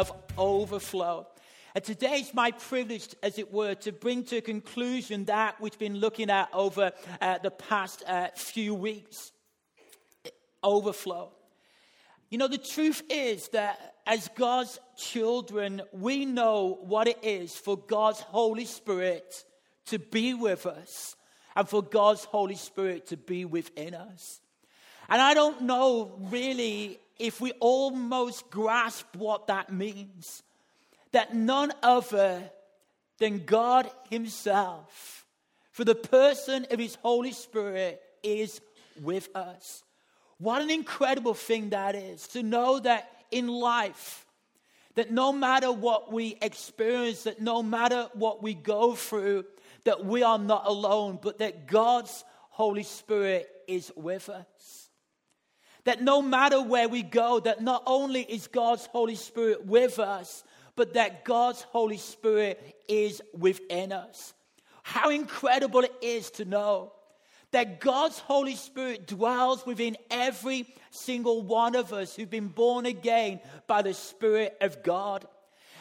of overflow. And today it's my privilege, as it were, to bring to a conclusion that we've been looking at over uh, the past uh, few weeks overflow. You know, the truth is that as God's children, we know what it is for God's Holy Spirit to be with us and for God's Holy Spirit to be within us. And I don't know really if we almost grasp what that means. That none other than God Himself, for the person of His Holy Spirit, is with us. What an incredible thing that is to know that in life, that no matter what we experience, that no matter what we go through, that we are not alone, but that God's Holy Spirit is with us. That no matter where we go, that not only is God's Holy Spirit with us, but that God's Holy Spirit is within us. How incredible it is to know that God's Holy Spirit dwells within every single one of us who've been born again by the Spirit of God.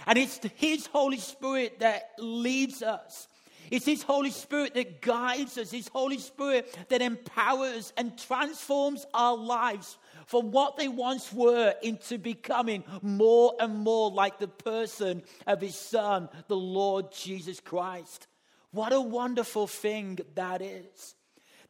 And it's His Holy Spirit that leads us. It's His Holy Spirit that guides us, His Holy Spirit that empowers and transforms our lives from what they once were into becoming more and more like the person of His Son, the Lord Jesus Christ. What a wonderful thing that is.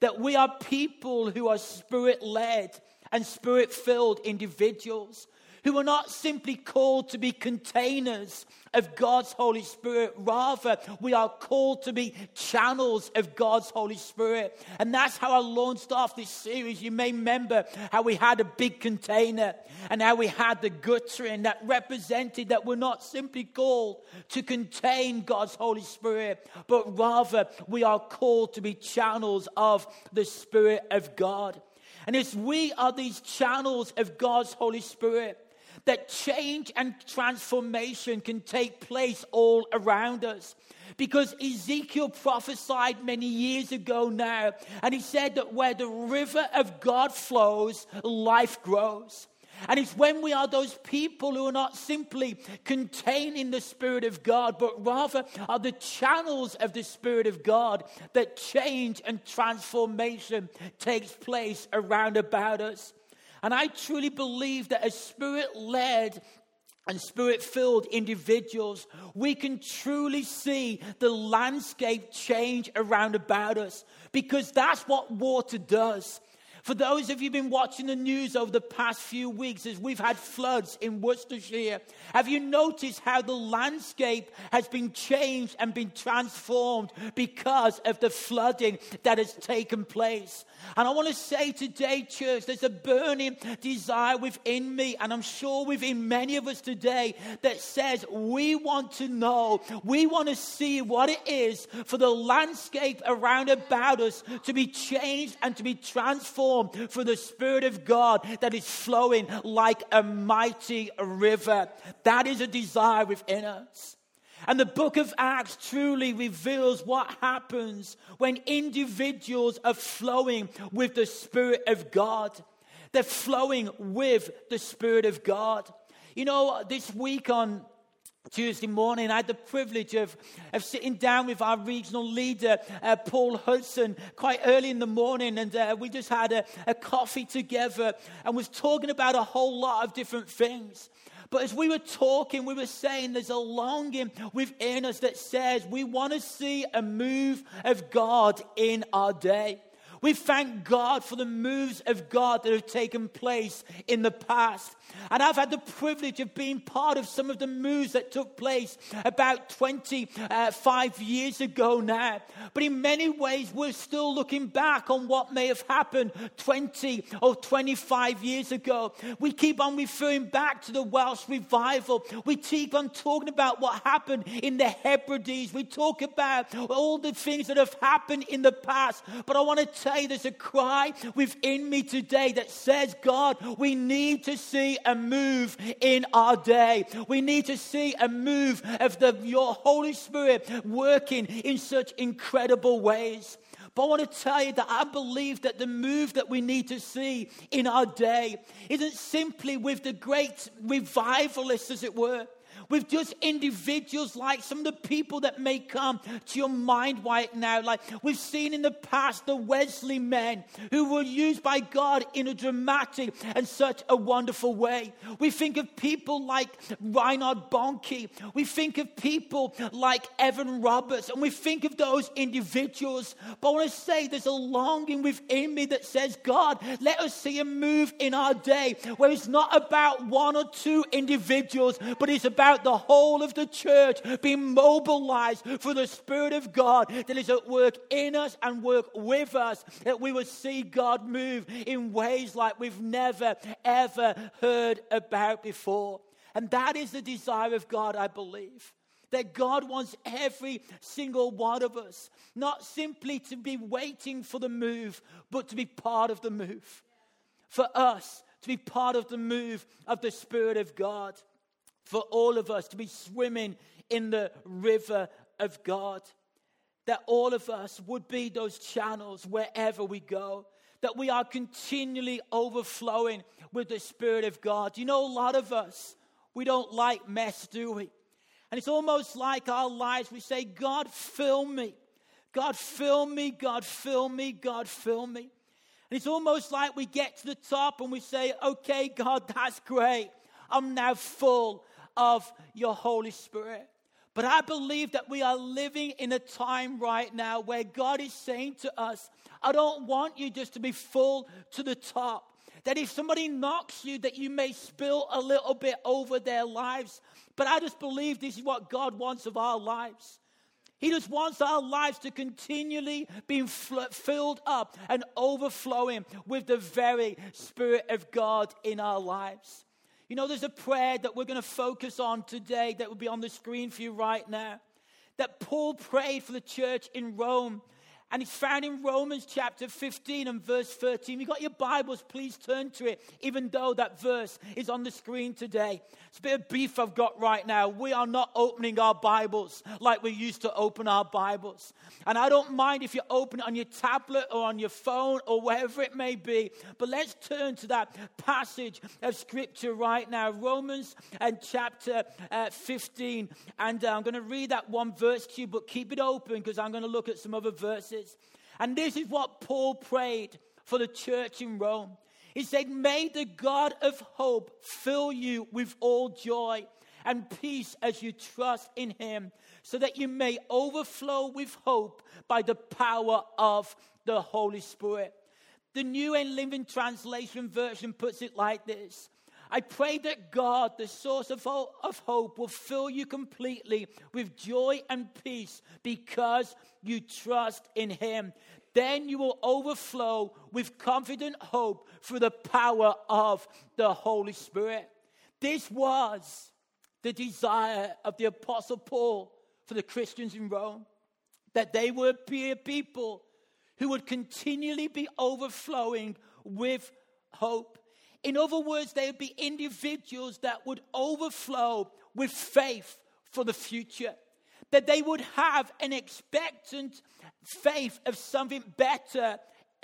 That we are people who are spirit led and spirit filled individuals who are not simply called to be containers of God's Holy Spirit. Rather, we are called to be channels of God's Holy Spirit. And that's how I launched off this series. You may remember how we had a big container and how we had the guttering that represented that we're not simply called to contain God's Holy Spirit, but rather we are called to be channels of the Spirit of God. And as we are these channels of God's Holy Spirit, that change and transformation can take place all around us. Because Ezekiel prophesied many years ago now, and he said that where the river of God flows, life grows. And it's when we are those people who are not simply containing the Spirit of God, but rather are the channels of the Spirit of God that change and transformation takes place around about us. And I truly believe that as spirit led and spirit filled individuals, we can truly see the landscape change around about us because that's what water does. For those of you been watching the news over the past few weeks, as we've had floods in Worcestershire, have you noticed how the landscape has been changed and been transformed because of the flooding that has taken place? And I want to say today, church, there's a burning desire within me, and I'm sure within many of us today, that says we want to know, we want to see what it is for the landscape around about us to be changed and to be transformed for the Spirit of God that is flowing like a mighty river. That is a desire within us. And the book of Acts truly reveals what happens when individuals are flowing with the Spirit of God. They're flowing with the Spirit of God. You know, this week on Tuesday morning, I had the privilege of, of sitting down with our regional leader, uh, Paul Hudson, quite early in the morning, and uh, we just had a, a coffee together and was talking about a whole lot of different things. But as we were talking, we were saying there's a longing within us that says we want to see a move of God in our day. We thank God for the moves of God that have taken place in the past. And I've had the privilege of being part of some of the moves that took place about 25 years ago now. But in many ways, we're still looking back on what may have happened 20 or 25 years ago. We keep on referring back to the Welsh revival. We keep on talking about what happened in the Hebrides. We talk about all the things that have happened in the past. But I want to you, there's a cry within me today that says, God, we need to see a move in our day. We need to see a move of the, your Holy Spirit working in such incredible ways. But I want to tell you that I believe that the move that we need to see in our day isn't simply with the great revivalists, as it were. With just individuals like some of the people that may come to your mind right now. Like we've seen in the past the Wesley men who were used by God in a dramatic and such a wonderful way. We think of people like Reinhard Bonnke. We think of people like Evan Roberts, and we think of those individuals. But I want to say there's a longing within me that says, God, let us see a move in our day where it's not about one or two individuals, but it's about the whole of the church be mobilized for the Spirit of God that is at work in us and work with us, that we would see God move in ways like we've never, ever heard about before. And that is the desire of God, I believe. That God wants every single one of us not simply to be waiting for the move, but to be part of the move. For us to be part of the move of the Spirit of God. For all of us to be swimming in the river of God. That all of us would be those channels wherever we go. That we are continually overflowing with the Spirit of God. You know, a lot of us, we don't like mess, do we? And it's almost like our lives, we say, God, fill me. God, fill me. God, fill me. God, fill me. And it's almost like we get to the top and we say, okay, God, that's great. I'm now full of your Holy Spirit. But I believe that we are living in a time right now where God is saying to us, I don't want you just to be full to the top. That if somebody knocks you, that you may spill a little bit over their lives. But I just believe this is what God wants of our lives. He just wants our lives to continually be filled up and overflowing with the very Spirit of God in our lives. You know, there's a prayer that we're going to focus on today that will be on the screen for you right now. That Paul prayed for the church in Rome and it's found in Romans chapter 15 and verse 13. If you've got your Bibles, please turn to it, even though that verse is on the screen today. It's a bit of beef I've got right now. We are not opening our Bibles like we used to open our Bibles. And I don't mind if you open it on your tablet or on your phone or wherever it may be. But let's turn to that passage of Scripture right now Romans and chapter uh, 15. And uh, I'm going to read that one verse to you, but keep it open because I'm going to look at some other verses. And this is what Paul prayed for the church in Rome. He said, May the God of hope fill you with all joy and peace as you trust in him, so that you may overflow with hope by the power of the Holy Spirit. The New and Living Translation version puts it like this I pray that God, the source of hope, will fill you completely with joy and peace because you trust in Him. Then you will overflow with confident hope through the power of the Holy Spirit. This was the desire of the Apostle Paul for the Christians in Rome that they would be a people who would continually be overflowing with hope. In other words, they would be individuals that would overflow with faith for the future. That they would have an expectant faith of something better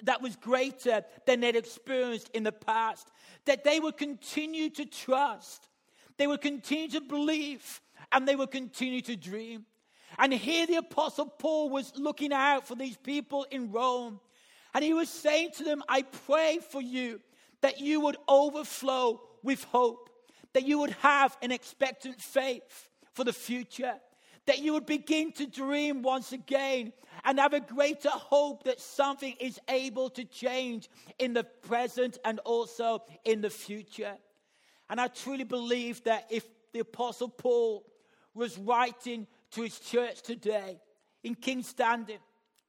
that was greater than they'd experienced in the past. That they would continue to trust, they would continue to believe, and they would continue to dream. And here the Apostle Paul was looking out for these people in Rome. And he was saying to them, I pray for you that you would overflow with hope, that you would have an expectant faith for the future, that you would begin to dream once again and have a greater hope that something is able to change in the present and also in the future. And I truly believe that if the Apostle Paul was writing to his church today in Kingstanding,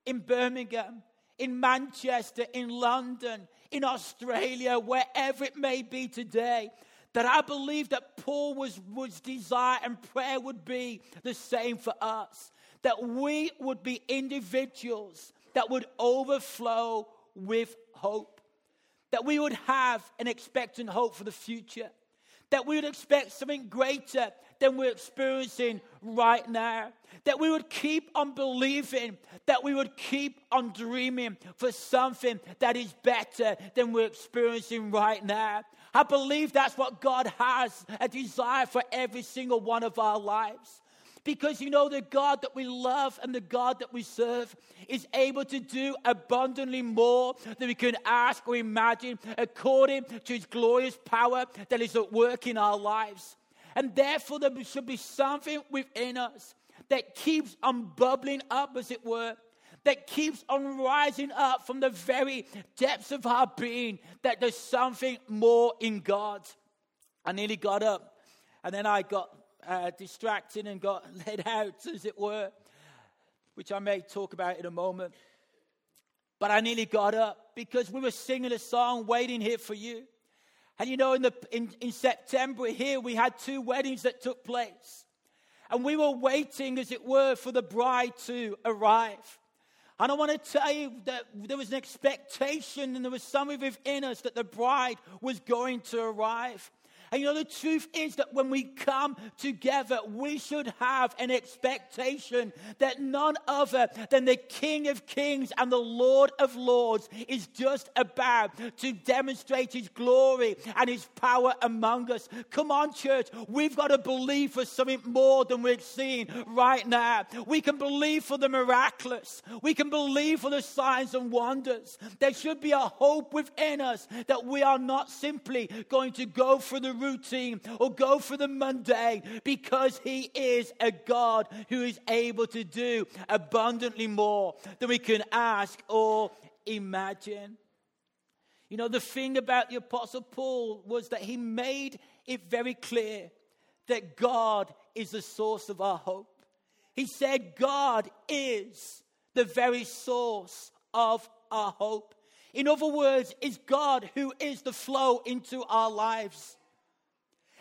in Birmingham, in Manchester, in London, in Australia, wherever it may be today, that I believe that Paul was, was desire and prayer would be the same for us. That we would be individuals that would overflow with hope. That we would have an expectant hope for the future. That we would expect something greater than we're experiencing right now. That we would keep on believing, that we would keep on dreaming for something that is better than we're experiencing right now. I believe that's what God has a desire for every single one of our lives. Because you know, the God that we love and the God that we serve is able to do abundantly more than we can ask or imagine according to his glorious power that is at work in our lives. And therefore, there should be something within us that keeps on bubbling up, as it were, that keeps on rising up from the very depths of our being, that there's something more in God. I nearly got up, and then I got uh, distracted and got led out, as it were, which I may talk about in a moment. But I nearly got up because we were singing a song, Waiting Here for You. And you know, in, the, in, in September here, we had two weddings that took place. And we were waiting, as it were, for the bride to arrive. And I want to tell you that there was an expectation and there was something within us that the bride was going to arrive. And you know, the truth is that when we come together, we should have an expectation that none other than the King of Kings and the Lord of Lords is just about to demonstrate his glory and his power among us. Come on, church, we've got to believe for something more than we're seeing right now. We can believe for the miraculous, we can believe for the signs and wonders. There should be a hope within us that we are not simply going to go through the routine or go for the mundane because He is a God who is able to do abundantly more than we can ask or imagine. You know, the thing about the Apostle Paul was that he made it very clear that God is the source of our hope. He said, God is the very source of our hope. In other words, it's God who is the flow into our lives.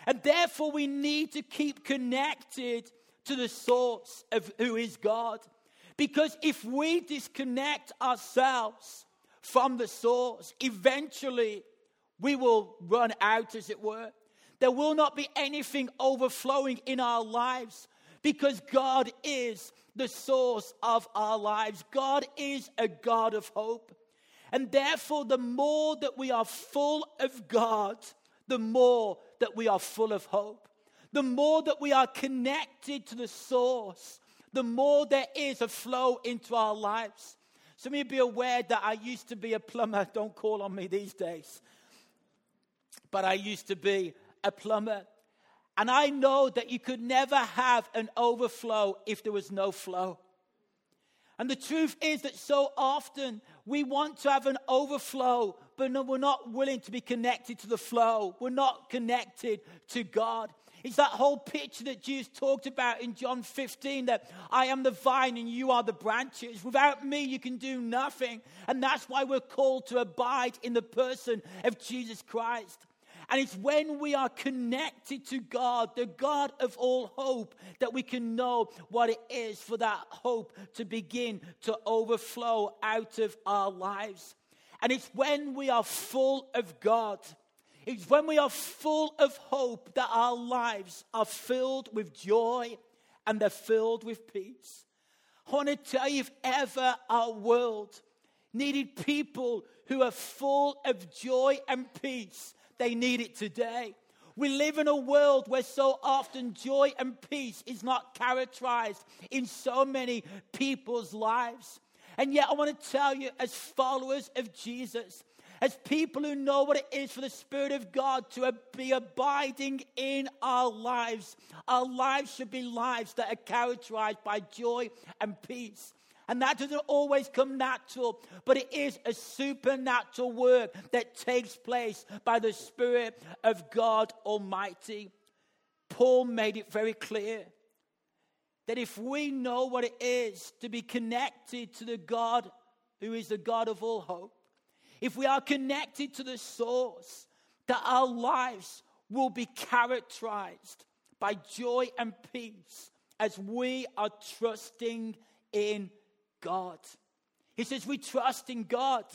And therefore, we need to keep connected to the source of who is God. Because if we disconnect ourselves from the source, eventually we will run out, as it were. There will not be anything overflowing in our lives because God is the source of our lives. God is a God of hope. And therefore, the more that we are full of God, the more that we are full of hope. The more that we are connected to the source, the more there is a flow into our lives. Some of you be aware that I used to be a plumber. Don't call on me these days. But I used to be a plumber. And I know that you could never have an overflow if there was no flow. And the truth is that so often we want to have an overflow, but no, we're not willing to be connected to the flow. We're not connected to God. It's that whole picture that Jesus talked about in John 15 that I am the vine and you are the branches. Without me, you can do nothing. And that's why we're called to abide in the person of Jesus Christ. And it's when we are connected to God, the God of all hope, that we can know what it is for that hope to begin to overflow out of our lives. And it's when we are full of God, it's when we are full of hope that our lives are filled with joy and they're filled with peace. I want to tell you if ever our world needed people who are full of joy and peace, they need it today. We live in a world where so often joy and peace is not characterized in so many people's lives. And yet, I want to tell you, as followers of Jesus, as people who know what it is for the Spirit of God to be abiding in our lives, our lives should be lives that are characterized by joy and peace. And that doesn't always come natural, but it is a supernatural work that takes place by the Spirit of God Almighty. Paul made it very clear that if we know what it is to be connected to the God who is the God of all hope, if we are connected to the source, that our lives will be characterized by joy and peace as we are trusting in God. He says, We trust in God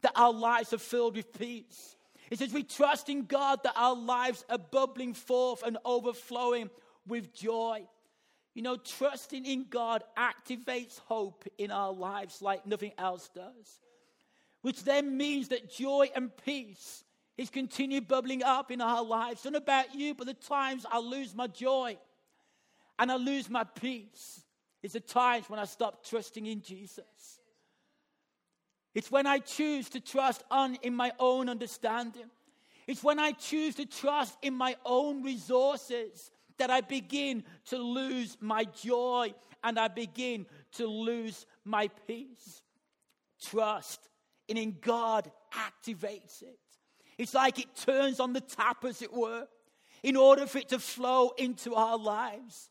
that our lives are filled with peace. He says, We trust in God that our lives are bubbling forth and overflowing with joy. You know, trusting in God activates hope in our lives like nothing else does, which then means that joy and peace is continued bubbling up in our lives. Not about you, but the times I lose my joy and I lose my peace. It's the times when I stop trusting in Jesus. It's when I choose to trust on in my own understanding. It's when I choose to trust in my own resources that I begin to lose my joy and I begin to lose my peace. Trust in God activates it. It's like it turns on the tap, as it were, in order for it to flow into our lives.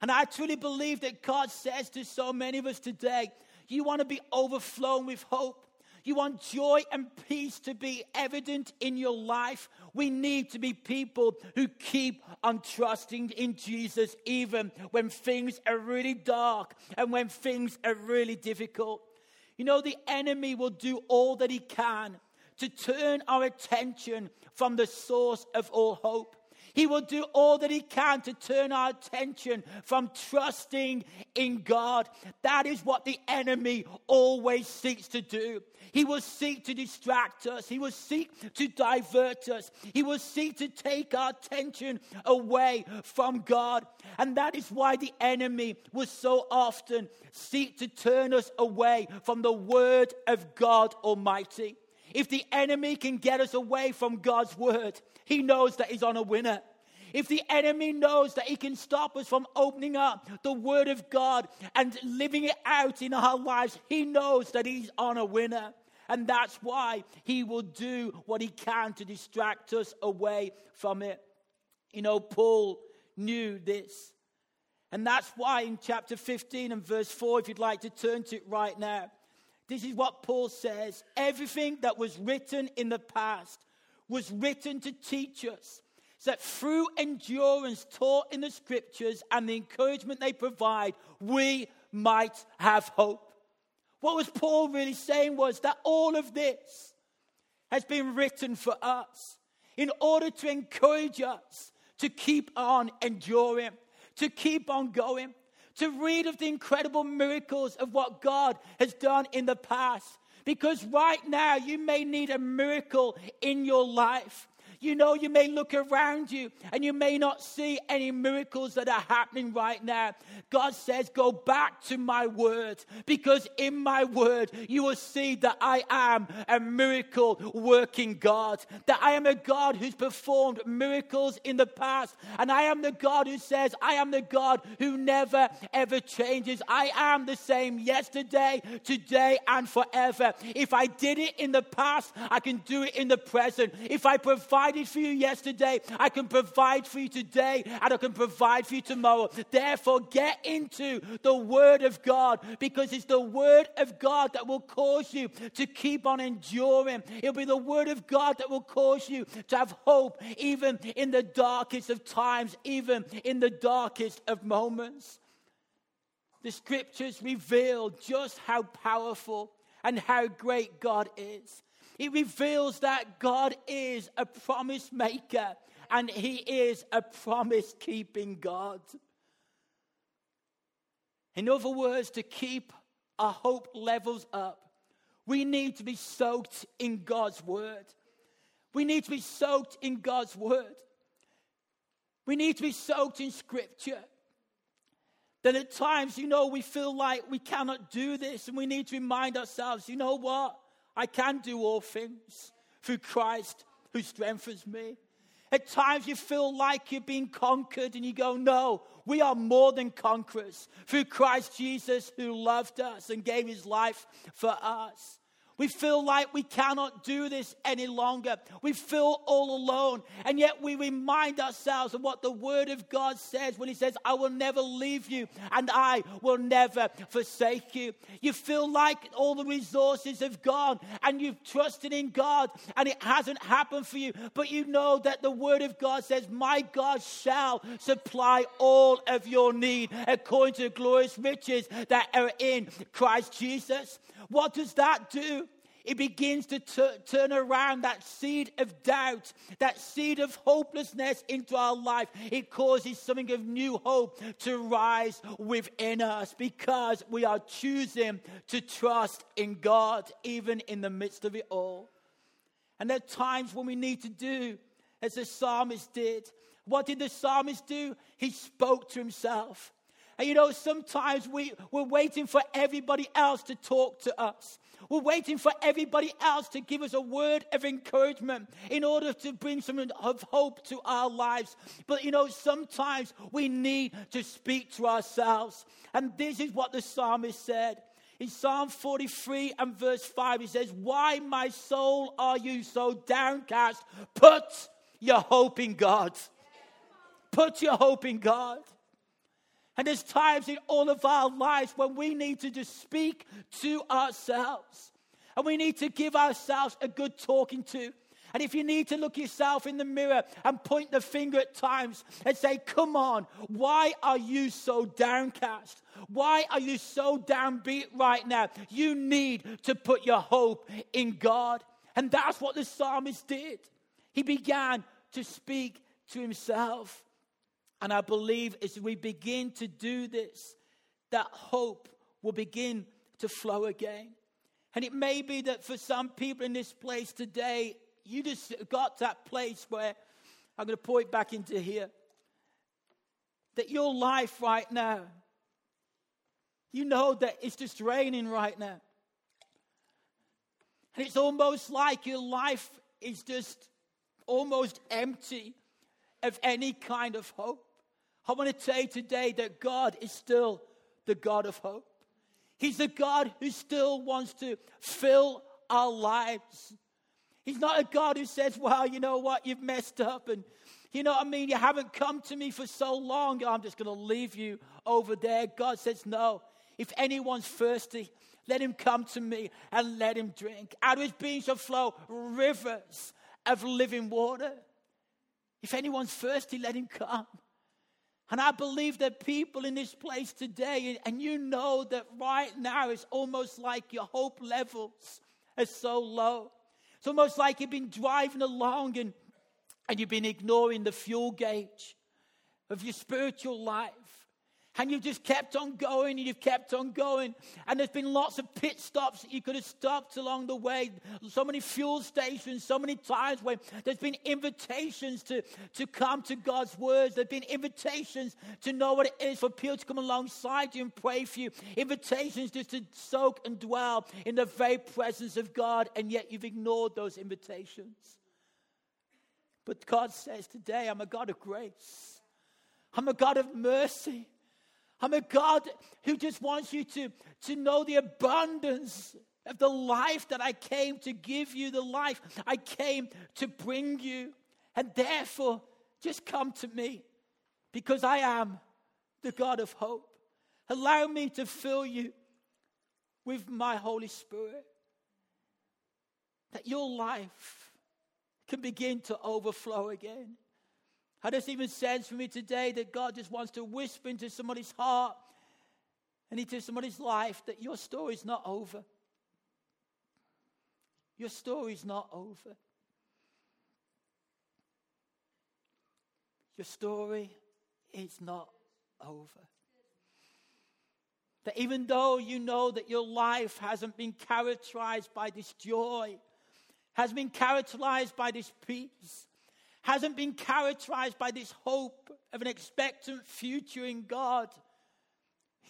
And I truly believe that God says to so many of us today, you want to be overflowing with hope. You want joy and peace to be evident in your life. We need to be people who keep on trusting in Jesus, even when things are really dark and when things are really difficult. You know, the enemy will do all that he can to turn our attention from the source of all hope. He will do all that he can to turn our attention from trusting in God. That is what the enemy always seeks to do. He will seek to distract us. He will seek to divert us. He will seek to take our attention away from God. And that is why the enemy will so often seek to turn us away from the word of God Almighty. If the enemy can get us away from God's word, he knows that he's on a winner. If the enemy knows that he can stop us from opening up the word of God and living it out in our lives, he knows that he's on a winner. And that's why he will do what he can to distract us away from it. You know, Paul knew this. And that's why in chapter 15 and verse 4, if you'd like to turn to it right now, this is what Paul says everything that was written in the past was written to teach us that through endurance taught in the scriptures and the encouragement they provide, we might have hope. What was Paul really saying was that all of this has been written for us in order to encourage us to keep on enduring, to keep on going to read of the incredible miracles of what God has done in the past. Because right now, you may need a miracle in your life. You know, you may look around you and you may not see any miracles that are happening right now. God says, Go back to my word because in my word you will see that I am a miracle working God, that I am a God who's performed miracles in the past, and I am the God who says, I am the God who never ever changes. I am the same yesterday, today, and forever. If I did it in the past, I can do it in the present. If I provide provided for you yesterday, I can provide for you today, and I can provide for you tomorrow. Therefore, get into the Word of God because it's the Word of God that will cause you to keep on enduring. It'll be the Word of God that will cause you to have hope even in the darkest of times, even in the darkest of moments. The scriptures reveal just how powerful and how great God is. It reveals that God is a promise maker and He is a promise keeping God. In other words, to keep our hope levels up, we need to be soaked in God's word. We need to be soaked in God's word. We need to be soaked in scripture. That at times, you know, we feel like we cannot do this, and we need to remind ourselves, you know what? I can do all things through Christ who strengthens me. At times you feel like you're being conquered and you go, No, we are more than conquerors through Christ Jesus who loved us and gave his life for us. We feel like we cannot do this any longer. We feel all alone. And yet we remind ourselves of what the Word of God says when He says, I will never leave you and I will never forsake you. You feel like all the resources have gone and you've trusted in God and it hasn't happened for you. But you know that the Word of God says, My God shall supply all of your need according to the glorious riches that are in Christ Jesus. What does that do? It begins to t- turn around that seed of doubt, that seed of hopelessness into our life. It causes something of new hope to rise within us because we are choosing to trust in God even in the midst of it all. And there are times when we need to do as the psalmist did. What did the psalmist do? He spoke to himself. And you know, sometimes we, we're waiting for everybody else to talk to us. We're waiting for everybody else to give us a word of encouragement in order to bring some of hope to our lives. But you know, sometimes we need to speak to ourselves. And this is what the psalmist said. In Psalm 43 and verse 5, he says, Why, my soul, are you so downcast? Put your hope in God. Put your hope in God. And there's times in all of our lives when we need to just speak to ourselves. And we need to give ourselves a good talking to. And if you need to look yourself in the mirror and point the finger at times and say, Come on, why are you so downcast? Why are you so downbeat right now? You need to put your hope in God. And that's what the psalmist did. He began to speak to himself. And I believe as we begin to do this, that hope will begin to flow again. And it may be that for some people in this place today, you just got that place where I'm going to point back into here. That your life right now, you know that it's just raining right now. And it's almost like your life is just almost empty of any kind of hope. I want to tell you today that God is still the God of hope. He's the God who still wants to fill our lives. He's not a God who says, Well, you know what, you've messed up and you know what I mean? You haven't come to me for so long. I'm just going to leave you over there. God says, No. If anyone's thirsty, let him come to me and let him drink. Out of his being shall flow rivers of living water. If anyone's thirsty, let him come. And I believe that people in this place today, and you know that right now it's almost like your hope levels are so low. It's almost like you've been driving along and, and you've been ignoring the fuel gauge of your spiritual life. And you've just kept on going and you've kept on going. And there's been lots of pit stops that you could have stopped along the way. So many fuel stations, so many times where there's been invitations to, to come to God's words. There's been invitations to know what it is for people to come alongside you and pray for you. Invitations just to soak and dwell in the very presence of God. And yet you've ignored those invitations. But God says today, I'm a God of grace. I'm a God of mercy. I'm a God who just wants you to, to know the abundance of the life that I came to give you, the life I came to bring you. And therefore, just come to me because I am the God of hope. Allow me to fill you with my Holy Spirit. That your life can begin to overflow again. I just even sense for me today that God just wants to whisper into somebody's heart and into somebody's life that your story's not over. Your story's not over. Your story is not over. That even though you know that your life hasn't been characterized by this joy, has been characterized by this peace, hasn't been characterized by this hope of an expectant future in God,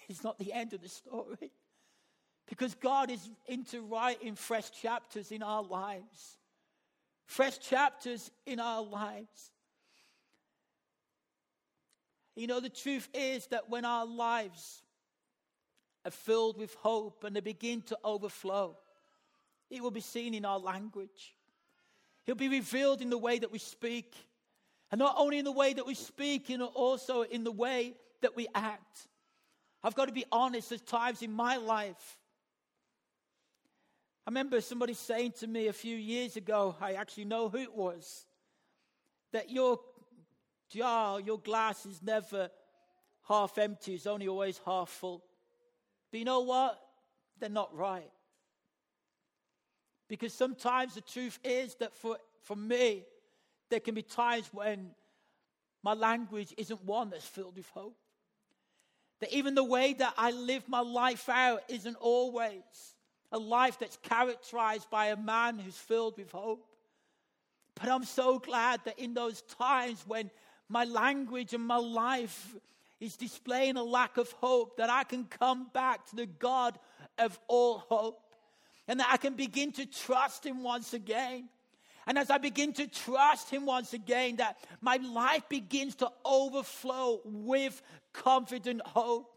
it's not the end of the story. Because God is into writing fresh chapters in our lives. Fresh chapters in our lives. You know, the truth is that when our lives are filled with hope and they begin to overflow, it will be seen in our language. He'll be revealed in the way that we speak. And not only in the way that we speak, know, also in the way that we act. I've got to be honest, there's times in my life. I remember somebody saying to me a few years ago, I actually know who it was, that your jar, your glass is never half empty, it's only always half full. But you know what? They're not right. Because sometimes the truth is that for, for me, there can be times when my language isn't one that's filled with hope. That even the way that I live my life out isn't always a life that's characterized by a man who's filled with hope. But I'm so glad that in those times when my language and my life is displaying a lack of hope, that I can come back to the God of all hope and that I can begin to trust Him once again. And as I begin to trust Him once again, that my life begins to overflow with confident hope.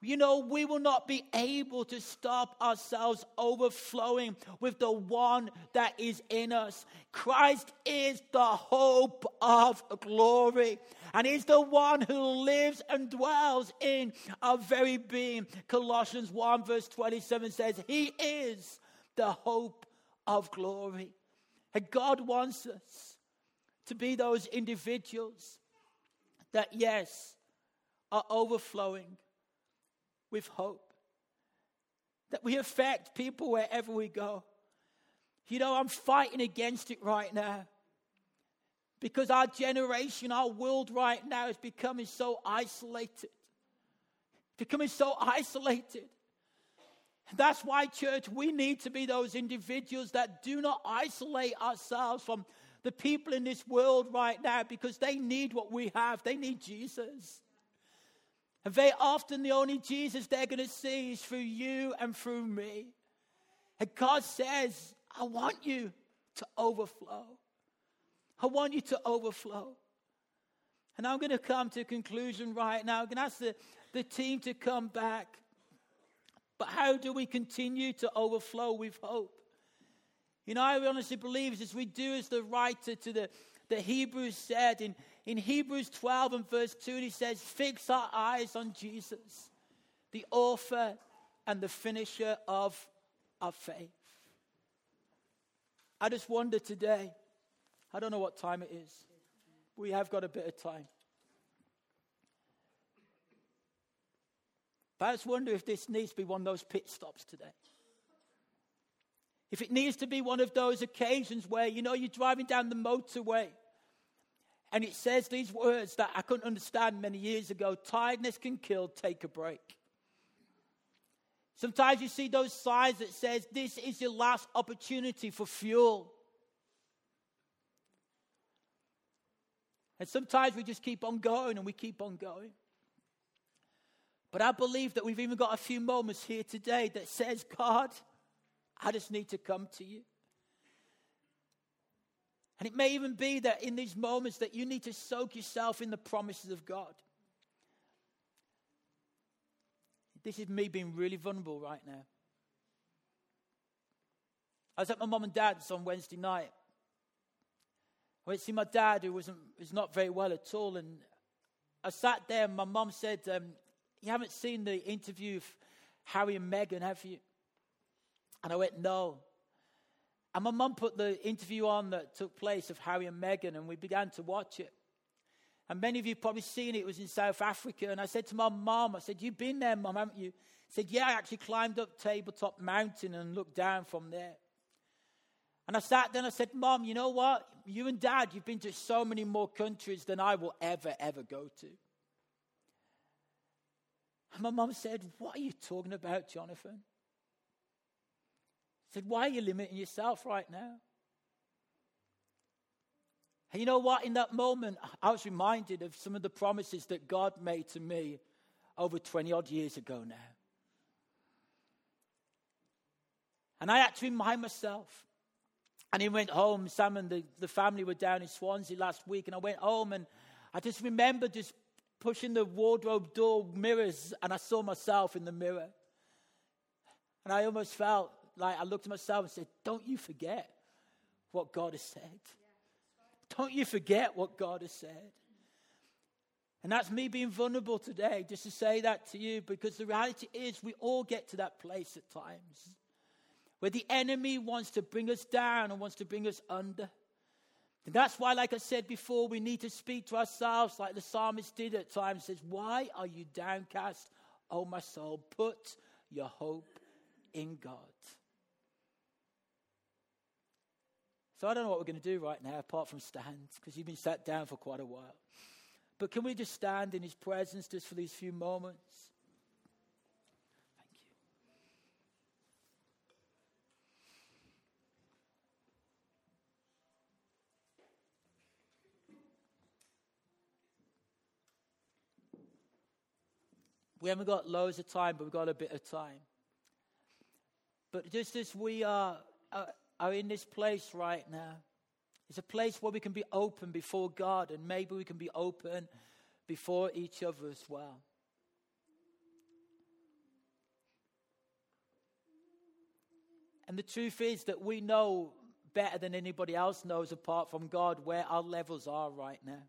You know, we will not be able to stop ourselves overflowing with the one that is in us. Christ is the hope of glory and is the one who lives and dwells in our very being. Colossians 1 verse 27 says, He is the hope of glory. And God wants us to be those individuals that, yes, are overflowing with hope. That we affect people wherever we go. You know, I'm fighting against it right now. Because our generation, our world right now is becoming so isolated. Becoming so isolated. That's why, church, we need to be those individuals that do not isolate ourselves from the people in this world right now because they need what we have. They need Jesus. And very often, the only Jesus they're going to see is through you and through me. And God says, I want you to overflow. I want you to overflow. And I'm going to come to a conclusion right now. I'm going to ask the, the team to come back. But how do we continue to overflow with hope? You know, I honestly believe as we do as the writer to the, the Hebrews said in, in Hebrews 12 and verse 2, he says, Fix our eyes on Jesus, the author and the finisher of our faith. I just wonder today, I don't know what time it is. We have got a bit of time. I just wonder if this needs to be one of those pit stops today. If it needs to be one of those occasions where, you know, you're driving down the motorway and it says these words that I couldn't understand many years ago tiredness can kill, take a break. Sometimes you see those signs that says this is your last opportunity for fuel. And sometimes we just keep on going and we keep on going. But I believe that we've even got a few moments here today that says, God, I just need to come to you. And it may even be that in these moments that you need to soak yourself in the promises of God. This is me being really vulnerable right now. I was at my mum and dad's on Wednesday night. I went to see my dad, who wasn't, was not very well at all. And I sat there, and my mum said, um, you haven't seen the interview of Harry and Meghan, have you? And I went, No. And my mum put the interview on that took place of Harry and Meghan, and we began to watch it. And many of you probably seen it. It was in South Africa. And I said to my mum, I said, You've been there, mum, haven't you? said, Yeah, I actually climbed up Tabletop Mountain and looked down from there. And I sat there and I said, Mum, you know what? You and Dad, you've been to so many more countries than I will ever, ever go to. And my mum said, What are you talking about, Jonathan? I said, Why are you limiting yourself right now? And you know what? In that moment, I was reminded of some of the promises that God made to me over 20 odd years ago now. And I had to remind myself. And he went home. Sam and the, the family were down in Swansea last week. And I went home and I just remembered just pushing the wardrobe door mirrors and I saw myself in the mirror. And I almost felt like I looked at myself and said, Don't you forget what God has said. Don't you forget what God has said. And that's me being vulnerable today, just to say that to you, because the reality is we all get to that place at times where the enemy wants to bring us down and wants to bring us under. And that's why, like I said before, we need to speak to ourselves like the psalmist did at times. Says, Why are you downcast, O my soul? Put your hope in God. So I don't know what we're going to do right now apart from stand, because you've been sat down for quite a while. But can we just stand in his presence just for these few moments? We haven't got loads of time, but we've got a bit of time. But just as we are, are, are in this place right now, it's a place where we can be open before God and maybe we can be open before each other as well. And the truth is that we know better than anybody else knows apart from God where our levels are right now.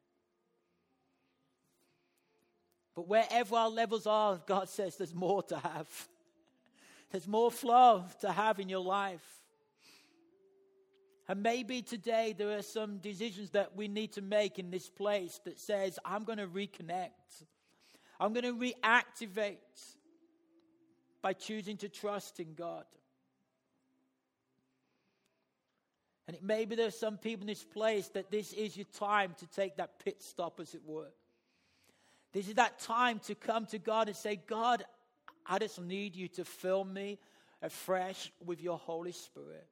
But wherever our levels are, God says there's more to have. There's more flow to have in your life. And maybe today there are some decisions that we need to make in this place that says, I'm going to reconnect. I'm going to reactivate by choosing to trust in God. And it may maybe there's some people in this place that this is your time to take that pit stop, as it were. This is that time to come to God and say, God, I just need you to fill me afresh with your Holy Spirit.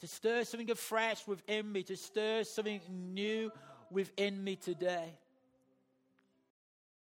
To stir something afresh within me, to stir something new within me today.